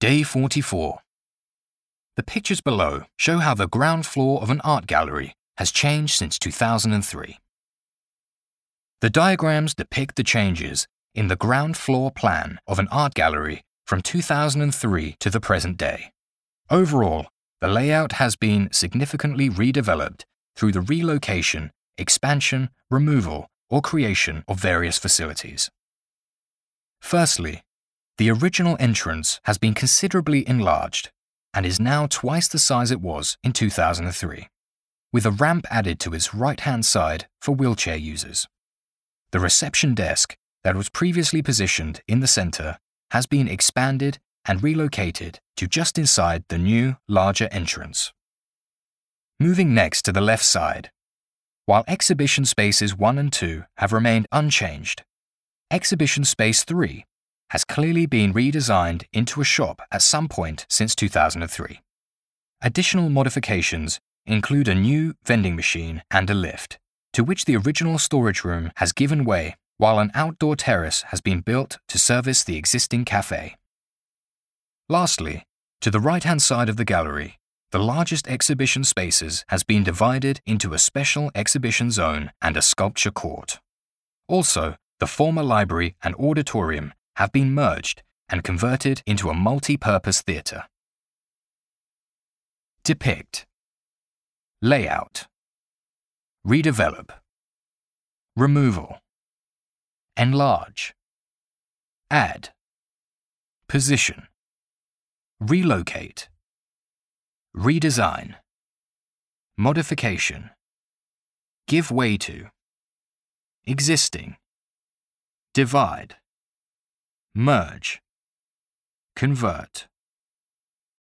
Day 44. The pictures below show how the ground floor of an art gallery has changed since 2003. The diagrams depict the changes in the ground floor plan of an art gallery from 2003 to the present day. Overall, the layout has been significantly redeveloped through the relocation, expansion, removal, or creation of various facilities. Firstly, the original entrance has been considerably enlarged and is now twice the size it was in 2003, with a ramp added to its right-hand side for wheelchair users. The reception desk that was previously positioned in the center has been expanded and relocated to just inside the new, larger entrance. Moving next to the left side, while exhibition spaces 1 and 2 have remained unchanged, exhibition space 3 has clearly been redesigned into a shop at some point since 2003. Additional modifications include a new vending machine and a lift, to which the original storage room has given way, while an outdoor terrace has been built to service the existing cafe. Lastly, to the right-hand side of the gallery, the largest exhibition spaces has been divided into a special exhibition zone and a sculpture court. Also, the former library and auditorium have been merged and converted into a multi-purpose theatre. Depict. Layout. Redevelop. Removal. Enlarge. Add. Position. Relocate. Redesign. Modification. Give way to. Existing. Divide merge, convert.